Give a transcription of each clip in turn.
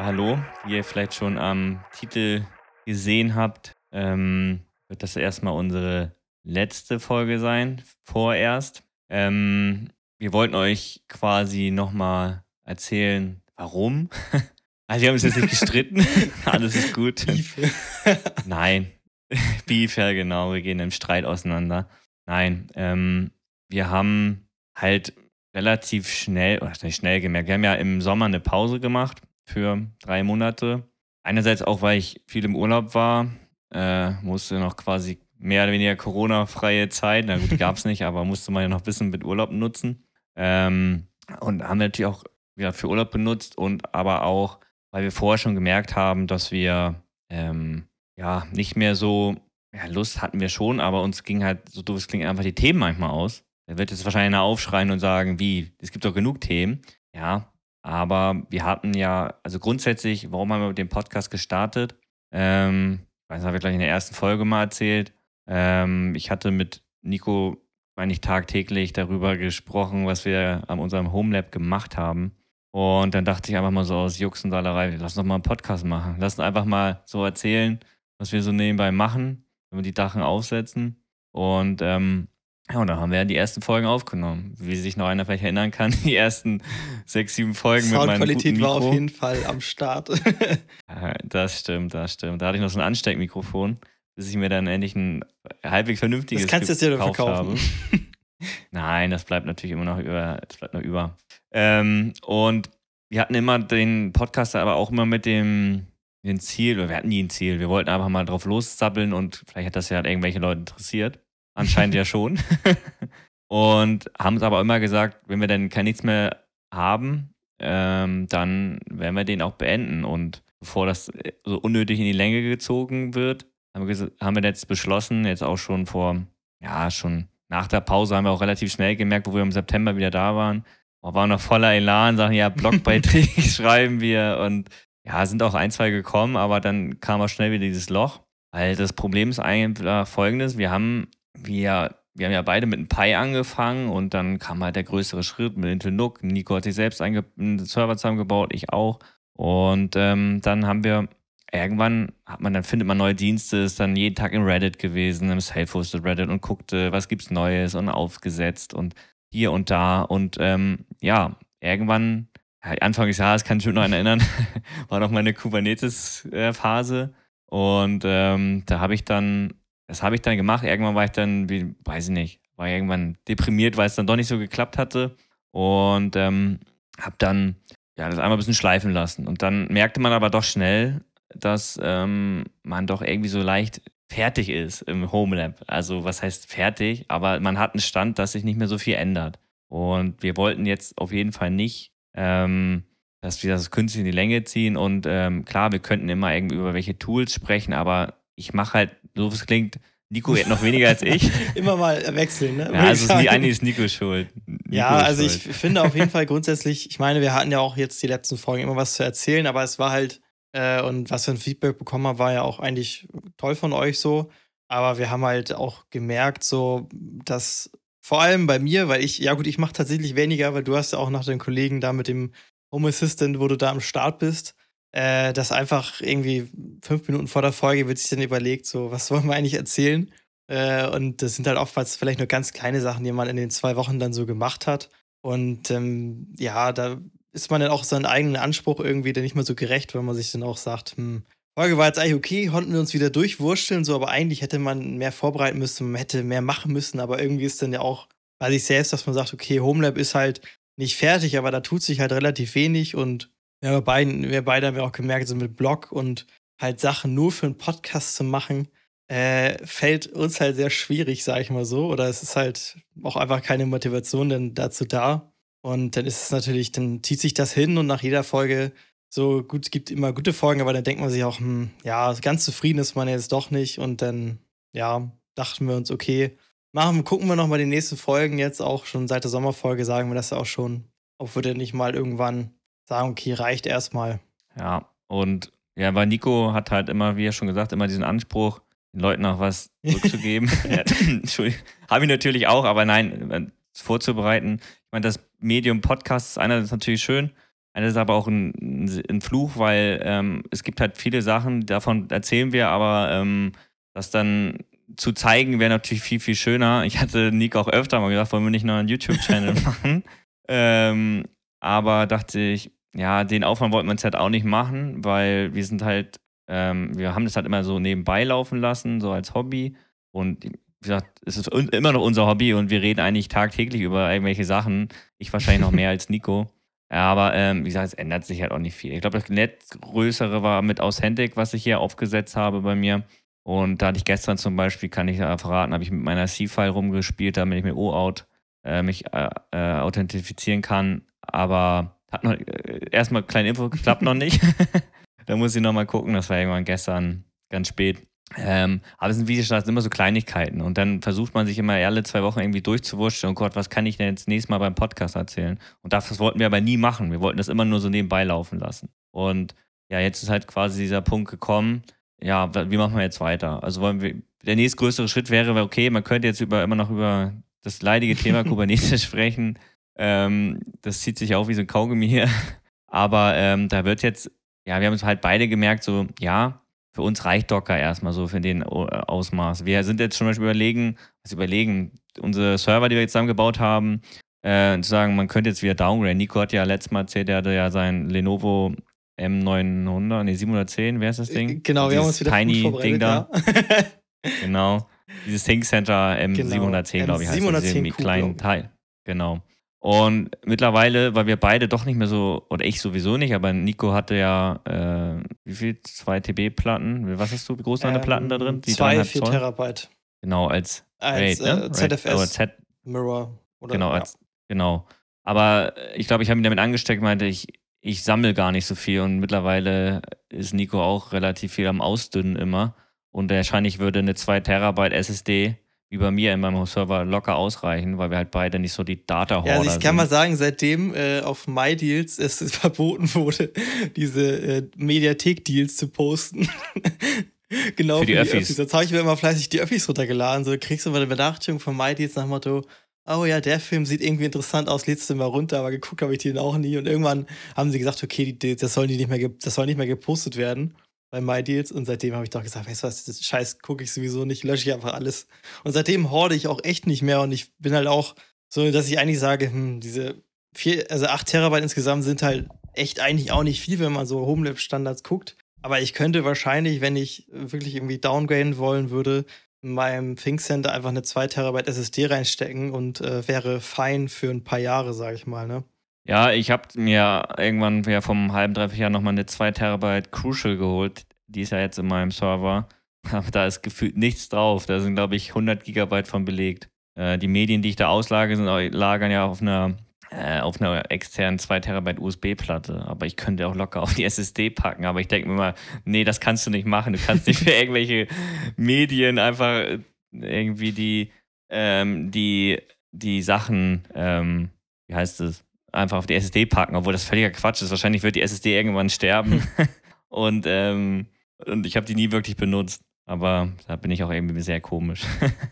Ja, hallo. Wie ihr vielleicht schon am Titel gesehen habt, ähm, wird das erstmal unsere letzte Folge sein, vorerst. Ähm, wir wollten euch quasi nochmal erzählen, warum. Also wir haben uns jetzt nicht gestritten. Alles ist gut. Beef. Nein. Beef, ja genau. Wir gehen im Streit auseinander. Nein. Ähm, wir haben halt relativ schnell, oder nicht schnell gemerkt, wir haben ja im Sommer eine Pause gemacht für drei Monate. Einerseits auch, weil ich viel im Urlaub war, äh, musste noch quasi mehr oder weniger Corona-freie Zeit, na gut, gab es nicht, aber musste man ja noch ein bisschen mit Urlaub nutzen. Ähm, und haben wir natürlich auch wieder für Urlaub benutzt und aber auch, weil wir vorher schon gemerkt haben, dass wir ähm, ja nicht mehr so, ja, Lust hatten wir schon, aber uns ging halt, so doof es klingt, einfach die Themen manchmal aus. Er wird jetzt wahrscheinlich einer aufschreien und sagen, wie, es gibt doch genug Themen. Ja, aber wir hatten ja, also grundsätzlich, warum haben wir mit dem Podcast gestartet? Ähm, das habe ich gleich in der ersten Folge mal erzählt. Ähm, ich hatte mit Nico, meine ich, tagtäglich darüber gesprochen, was wir an unserem Homelab gemacht haben. Und dann dachte ich einfach mal so aus Jux und Salerei, lass uns doch mal einen Podcast machen. Lass uns einfach mal so erzählen, was wir so nebenbei machen, wenn wir die Dachen aufsetzen. Und ähm, ja, und dann haben wir ja die ersten Folgen aufgenommen. Wie sich noch einer vielleicht erinnern kann, die ersten sechs, sieben Folgen mit meinem Soundqualität war auf jeden Fall am Start. Das stimmt, das stimmt. Da hatte ich noch so ein Ansteckmikrofon, bis ich mir dann endlich ein halbwegs vernünftiges Das kannst du jetzt ja verkaufen. habe. Nein, das bleibt natürlich immer noch über. Das bleibt noch über. Ähm, und wir hatten immer den Podcast aber auch immer mit dem, dem Ziel, oder wir hatten nie ein Ziel. Wir wollten einfach mal drauf lossabbeln und vielleicht hat das ja irgendwelche Leute interessiert. Anscheinend ja schon. und haben es aber immer gesagt, wenn wir dann kein nichts mehr haben, ähm, dann werden wir den auch beenden. Und bevor das äh, so unnötig in die Länge gezogen wird, haben wir, haben wir jetzt beschlossen, jetzt auch schon vor, ja, schon nach der Pause haben wir auch relativ schnell gemerkt, wo wir im September wieder da waren. Wir waren noch voller Elan, sagen, ja, Blogbeiträge schreiben wir und ja, sind auch ein, zwei gekommen, aber dann kam auch schnell wieder dieses Loch. Weil das Problem ist eigentlich folgendes: Wir haben, wir, wir haben ja beide mit einem Pi angefangen und dann kam halt der größere Schritt mit Intel NUC. Nico hat sich selbst einen Server zusammengebaut, ich auch. Und ähm, dann haben wir irgendwann hat man, dann findet man neue Dienste, ist dann jeden Tag in Reddit gewesen, im Self-Hosted Reddit und guckte, was gibt's Neues und aufgesetzt und hier und da. Und ähm, ja, irgendwann, Anfang des Jahres kann ich mich noch erinnern, war noch meine Kubernetes-Phase. Und ähm, da habe ich dann, das habe ich dann gemacht. Irgendwann war ich dann, wie, weiß ich nicht, war irgendwann deprimiert, weil es dann doch nicht so geklappt hatte. Und ähm, habe dann ja, das einmal ein bisschen schleifen lassen. Und dann merkte man aber doch schnell, dass ähm, man doch irgendwie so leicht fertig ist im Homelab. Also was heißt fertig? Aber man hat einen Stand, dass sich nicht mehr so viel ändert. Und wir wollten jetzt auf jeden Fall nicht, ähm, dass wir das künstlich in die Länge ziehen. Und ähm, klar, wir könnten immer irgendwie über welche Tools sprechen, aber ich mache halt, so wie es klingt, Nico hat noch weniger als ich. Immer mal wechseln, ne? Ja, ich also ist nie, eigentlich ist Nico schuld. Nico Ja, ist also ich schuld. finde auf jeden Fall grundsätzlich, ich meine, wir hatten ja auch jetzt die letzten Folgen immer was zu erzählen, aber es war halt, äh, und was für ein Feedback bekommen haben, war ja auch eigentlich toll von euch so. Aber wir haben halt auch gemerkt, so, dass vor allem bei mir, weil ich, ja gut, ich mache tatsächlich weniger, weil du hast ja auch nach den Kollegen da mit dem Home Assistant, wo du da am Start bist, äh, dass einfach irgendwie fünf Minuten vor der Folge wird sich dann überlegt, so, was wollen wir eigentlich erzählen? Äh, und das sind halt oftmals vielleicht nur ganz kleine Sachen, die man in den zwei Wochen dann so gemacht hat. Und ähm, ja, da ist man dann auch seinen eigenen Anspruch irgendwie dann nicht mehr so gerecht, wenn man sich dann auch sagt, hm, Folge war jetzt eigentlich okay, konnten wir uns wieder durchwursteln, so, aber eigentlich hätte man mehr vorbereiten müssen, man hätte mehr machen müssen, aber irgendwie ist dann ja auch bei sich selbst, dass man sagt, okay, Homelab ist halt nicht fertig, aber da tut sich halt relativ wenig und ja, wir, beiden, wir beide haben ja auch gemerkt, so mit Blog und halt Sachen nur für einen Podcast zu machen, äh, fällt uns halt sehr schwierig, sag ich mal so. Oder es ist halt auch einfach keine Motivation denn dazu da. Und dann ist es natürlich, dann zieht sich das hin und nach jeder Folge so gut, es gibt immer gute Folgen, aber dann denkt man sich auch, hm, ja, ganz zufrieden ist man jetzt doch nicht. Und dann, ja, dachten wir uns, okay, machen, gucken wir nochmal die nächsten Folgen jetzt auch schon seit der Sommerfolge, sagen wir das ja auch schon. Ob wir denn nicht mal irgendwann sagen, okay, reicht erstmal. Ja, und ja, weil Nico hat halt immer, wie er schon gesagt, immer diesen Anspruch, den Leuten auch was zurückzugeben. Entschuldigung. Habe ich natürlich auch, aber nein, äh, vorzubereiten. Ich meine, das Medium Podcast ist einerseits natürlich schön, Einerseits aber auch ein, ein Fluch, weil ähm, es gibt halt viele Sachen, davon erzählen wir, aber ähm, das dann zu zeigen wäre natürlich viel, viel schöner. Ich hatte Nico auch öfter mal gesagt, wollen wir nicht noch einen YouTube-Channel machen? Ähm, aber dachte ich, ja, den Aufwand wollten wir uns halt auch nicht machen, weil wir sind halt, ähm, wir haben das halt immer so nebenbei laufen lassen, so als Hobby. Und wie gesagt, es ist immer noch unser Hobby und wir reden eigentlich tagtäglich über irgendwelche Sachen. Ich wahrscheinlich noch mehr als Nico. Aber ähm, wie gesagt, es ändert sich halt auch nicht viel. Ich glaube, das nettgrößere war mit Authentic, was ich hier aufgesetzt habe bei mir. Und da hatte ich gestern zum Beispiel, kann ich verraten, habe ich mit meiner C-File rumgespielt, damit ich mit OAuth äh, mich äh, äh, authentifizieren kann. Aber hat noch äh, erstmal kleine Info, klappt noch nicht. da muss ich nochmal gucken, das war irgendwann gestern ganz spät. Ähm, aber es sind, wie gesagt, immer so Kleinigkeiten. Und dann versucht man sich immer alle zwei Wochen irgendwie durchzuwurschen. Oh Gott, was kann ich denn jetzt nächstes Mal beim Podcast erzählen? Und das, das wollten wir aber nie machen. Wir wollten das immer nur so nebenbei laufen lassen. Und ja, jetzt ist halt quasi dieser Punkt gekommen. Ja, wie machen wir jetzt weiter? Also wollen wir, der nächstgrößere Schritt wäre, okay, man könnte jetzt über, immer noch über das leidige Thema Kubernetes sprechen. Ähm, das zieht sich auch wie so ein Kaugummi hier. Aber ähm, da wird jetzt, ja, wir haben es halt beide gemerkt, so, ja, für uns reicht Docker erstmal so für den Ausmaß. Wir sind jetzt zum Beispiel überlegen, was überlegen, unsere Server, die wir jetzt zusammengebaut haben, äh, zu sagen, man könnte jetzt wieder downgraden. Nico hat ja letztes Mal erzählt, er hatte ja sein Lenovo M900, nee, 710, wer ist das Ding? Genau, wir haben uns wieder Tiny Ding da. Ja. genau. Dieses Think Center M710, genau. glaube ich, heißt 710 das, kleinen Teil. Genau. Und mittlerweile, weil wir beide doch nicht mehr so, oder ich sowieso nicht, aber Nico hatte ja, äh, wie viel? Zwei TB-Platten? Was hast du? Wie groß waren ähm, Platten da drin? Die zwei, vier Zoll? Terabyte. Genau, als, als RAID, ne? äh, ZFS. Oder Z Mirror. Oder, genau, als, genau. Aber ich glaube, ich habe ihn damit angesteckt, meinte ich, ich sammle gar nicht so viel und mittlerweile ist Nico auch relativ viel am Ausdünnen immer. Und wahrscheinlich würde eine 2 Terabyte SSD bei mir in meinem Server locker ausreichen, weil wir halt beide nicht so die data haben. Ja, also ich kann sind. mal sagen, seitdem äh, auf MyDeals es verboten wurde, diese äh, Mediathek-Deals zu posten. genau für die, für die Öffis. Öffis. Jetzt habe ich mir immer fleißig die Öffis runtergeladen. So kriegst du mal eine Benachrichtigung von MyDeals nach dem Motto, oh ja, der Film sieht irgendwie interessant aus, lädst du mal runter, aber geguckt habe ich den auch nie. Und irgendwann haben sie gesagt, okay, die, das, soll nicht mehr, das soll nicht mehr gepostet werden bei MyDeals und seitdem habe ich doch gesagt, weißt du was, das Scheiß gucke ich sowieso nicht, lösche ich einfach alles. Und seitdem horde ich auch echt nicht mehr und ich bin halt auch so, dass ich eigentlich sage, hm, diese vier, also acht Terabyte insgesamt sind halt echt eigentlich auch nicht viel, wenn man so Homelab-Standards guckt. Aber ich könnte wahrscheinlich, wenn ich wirklich irgendwie downgraden wollen würde, in meinem ThinkCenter einfach eine 2 Terabyte SSD reinstecken und äh, wäre fein für ein paar Jahre, sage ich mal, ne? Ja, ich habe mir irgendwann ja vom halben, dreiviertel Jahr nochmal eine 2 Terabyte Crucial geholt. Die ist ja jetzt in meinem Server. Aber da ist gefühlt nichts drauf. Da sind, glaube ich, 100 Gigabyte von belegt. Äh, die Medien, die ich da auslage, sind, lagern ja auf einer, äh, auf einer externen 2 Terabyte USB-Platte. Aber ich könnte auch locker auf die SSD packen. Aber ich denke mir mal, nee, das kannst du nicht machen. Du kannst nicht für irgendwelche Medien einfach irgendwie die, ähm, die, die Sachen, ähm, wie heißt es? Einfach auf die SSD packen, obwohl das völliger Quatsch ist. Wahrscheinlich wird die SSD irgendwann sterben. und, ähm, und ich habe die nie wirklich benutzt. Aber da bin ich auch irgendwie sehr komisch.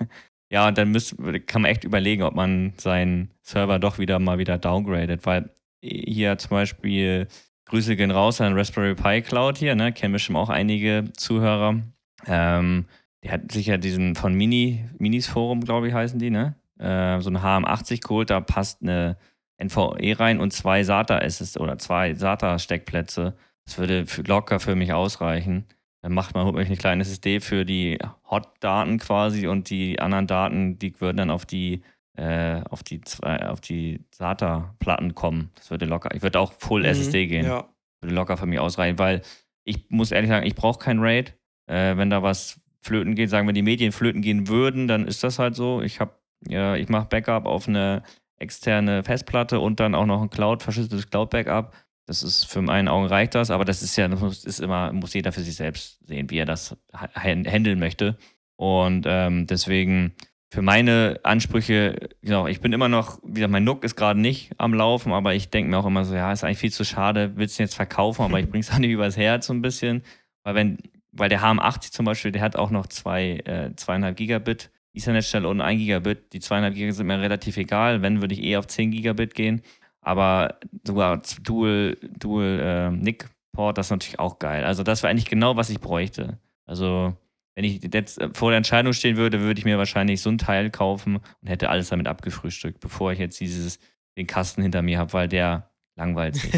ja, und dann müsst, kann man echt überlegen, ob man seinen Server doch wieder mal wieder downgradet, weil hier zum Beispiel Grüße gehen raus an Raspberry Pi Cloud hier, ne? Kennen bestimmt auch einige Zuhörer. Ähm, der hat sich ja diesen von Mini, Minis Forum, glaube ich, heißen die, ne? Äh, so ein HM80 geholt, da passt eine NVE rein und zwei SATA SSD oder zwei SATA Steckplätze. Das würde locker für mich ausreichen. Dann macht man, holt man eine kleine SSD für die Hot-Daten quasi und die anderen Daten, die würden dann auf die äh, auf die zwei, auf die SATA-Platten kommen. Das würde locker. Ich würde auch Full mhm, SSD gehen. Ja. Würde locker für mich ausreichen, weil ich muss ehrlich sagen, ich brauche kein RAID. Äh, wenn da was flöten geht, sagen wir, die Medien flöten gehen würden, dann ist das halt so. Ich habe, ja, ich mache Backup auf eine externe Festplatte und dann auch noch ein Cloud, verschlüsseltes Cloud-Backup. Das ist für meinen Augen reicht das, aber das ist ja, das ist immer, muss jeder für sich selbst sehen, wie er das handeln möchte. Und ähm, deswegen für meine Ansprüche, genau, ich bin immer noch, wie gesagt, mein Nook ist gerade nicht am Laufen, aber ich denke mir auch immer so, ja, ist eigentlich viel zu schade, willst du jetzt verkaufen, aber ich bring's auch nicht übers Herz so ein bisschen. Weil wenn, weil der HM80 zum Beispiel, der hat auch noch zwei, äh, zweieinhalb Gigabit Ethernet-Stelle und 1 Gigabit. Die 200 Gigabit sind mir relativ egal. Wenn, würde ich eher auf 10 Gigabit gehen. Aber sogar Dual, Dual äh, Nick Port, das ist natürlich auch geil. Also das war eigentlich genau, was ich bräuchte. Also wenn ich jetzt äh, vor der Entscheidung stehen würde, würde ich mir wahrscheinlich so ein Teil kaufen und hätte alles damit abgefrühstückt, bevor ich jetzt dieses, den Kasten hinter mir habe, weil der langweilt sich.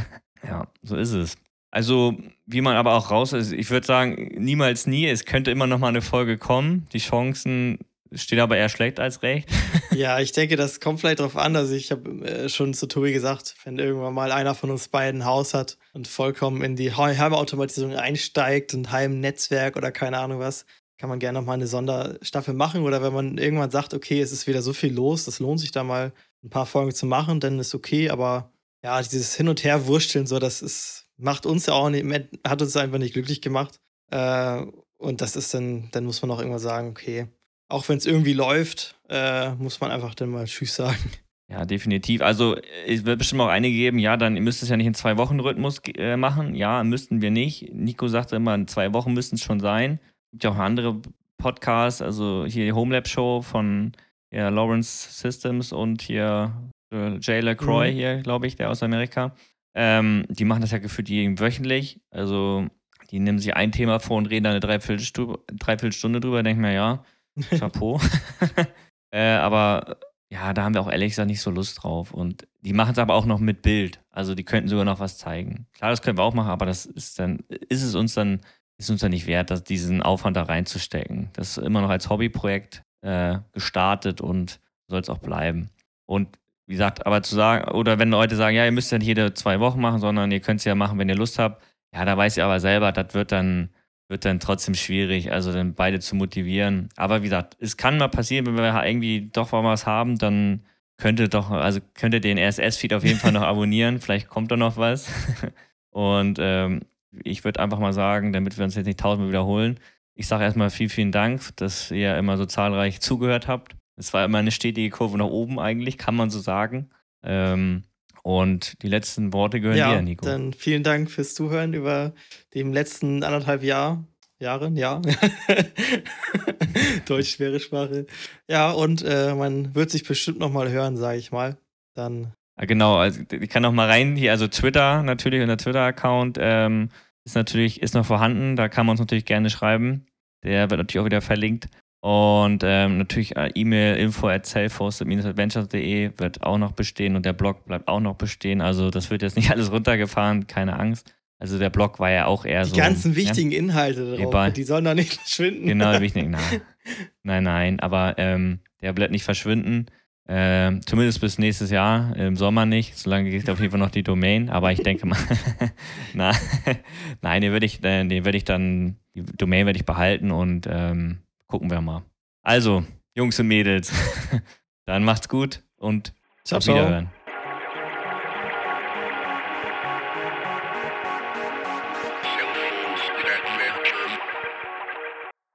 ja, so ist es. Also, wie man aber auch raus ist, ich würde sagen, niemals nie. Es könnte immer noch mal eine Folge kommen. Die Chancen stehen aber eher schlecht als recht. ja, ich denke, das kommt vielleicht darauf an. Also, ich habe äh, schon zu Tobi gesagt, wenn irgendwann mal einer von uns beiden ein Haus hat und vollkommen in die Heimautomatisierung einsteigt und Heimnetzwerk oder keine Ahnung was, kann man gerne noch mal eine Sonderstaffel machen. Oder wenn man irgendwann sagt, okay, es ist wieder so viel los, das lohnt sich da mal ein paar Folgen zu machen, dann ist okay. Aber ja, dieses Hin- und Her-Wursteln, so, das ist macht uns ja auch nicht, hat uns einfach nicht glücklich gemacht. Äh, und das ist dann, dann muss man auch irgendwann sagen, okay, auch wenn es irgendwie läuft, äh, muss man einfach dann mal Tschüss sagen. Ja, definitiv. Also es wird bestimmt auch einige geben, ja, dann ihr müsst es ja nicht in zwei Wochen Rhythmus äh, machen. Ja, müssten wir nicht. Nico sagte immer, in zwei Wochen müssten es schon sein. Es gibt ja auch andere Podcasts, also hier die Homelab Show von ja, Lawrence Systems und hier äh, Jay LaCroix mhm. hier, glaube ich, der aus Amerika. Ähm, die machen das ja gefühlt wöchentlich. Also die nehmen sich ein Thema vor und reden da eine Dreiviertelstunde, Dreiviertelstunde drüber. Denken mir, ja, Chapeau. äh, aber ja, da haben wir auch ehrlich gesagt nicht so Lust drauf. Und die machen es aber auch noch mit Bild. Also die könnten sogar noch was zeigen. Klar, das können wir auch machen, aber das ist dann, ist es uns dann, ist uns dann nicht wert, dass diesen Aufwand da reinzustecken. Das ist immer noch als Hobbyprojekt äh, gestartet und soll es auch bleiben. Und wie gesagt, aber zu sagen, oder wenn Leute sagen, ja, ihr müsst ja nicht jede zwei Wochen machen, sondern ihr könnt es ja machen, wenn ihr Lust habt, ja, da weiß ich aber selber, das wird dann, wird dann trotzdem schwierig, also dann beide zu motivieren. Aber wie gesagt, es kann mal passieren, wenn wir irgendwie doch mal was haben, dann könnte doch, also könnt ihr den RSS-Feed auf jeden Fall noch abonnieren, vielleicht kommt da noch was. Und ähm, ich würde einfach mal sagen, damit wir uns jetzt nicht tausendmal wiederholen, ich sage erstmal vielen, vielen Dank, dass ihr immer so zahlreich zugehört habt. Es war immer eine stetige Kurve nach oben eigentlich, kann man so sagen. Ähm, und die letzten Worte gehören ja, dir, Nico. Dann vielen Dank fürs Zuhören über dem letzten anderthalb Jahr. Jahren, ja. Deutsch schwere Sprache. Ja, und äh, man wird sich bestimmt noch mal hören, sage ich mal. Dann. Ja, genau, also ich kann noch mal rein hier, also Twitter natürlich, unser Twitter-Account ähm, ist natürlich, ist noch vorhanden, da kann man uns natürlich gerne schreiben. Der wird natürlich auch wieder verlinkt. Und ähm, natürlich äh, E-Mail info at selfhosted-adventures.de wird auch noch bestehen und der Blog bleibt auch noch bestehen. Also das wird jetzt nicht alles runtergefahren, keine Angst. Also der Blog war ja auch eher die so. Die ganzen wichtigen ja, Inhalte darauf, die sollen da nicht verschwinden. Genau, wichtig, nein. nein, nein, aber ähm, der bleibt nicht verschwinden. Ähm, zumindest bis nächstes Jahr, im Sommer nicht. Solange geht auf jeden Fall noch die Domain. Aber ich denke mal, na, nein, den würde ich, den würde ich dann, die Domain werde ich behalten und ähm, gucken wir mal. Also, Jungs und Mädels, dann macht's gut und ciao, auf Wiederhören.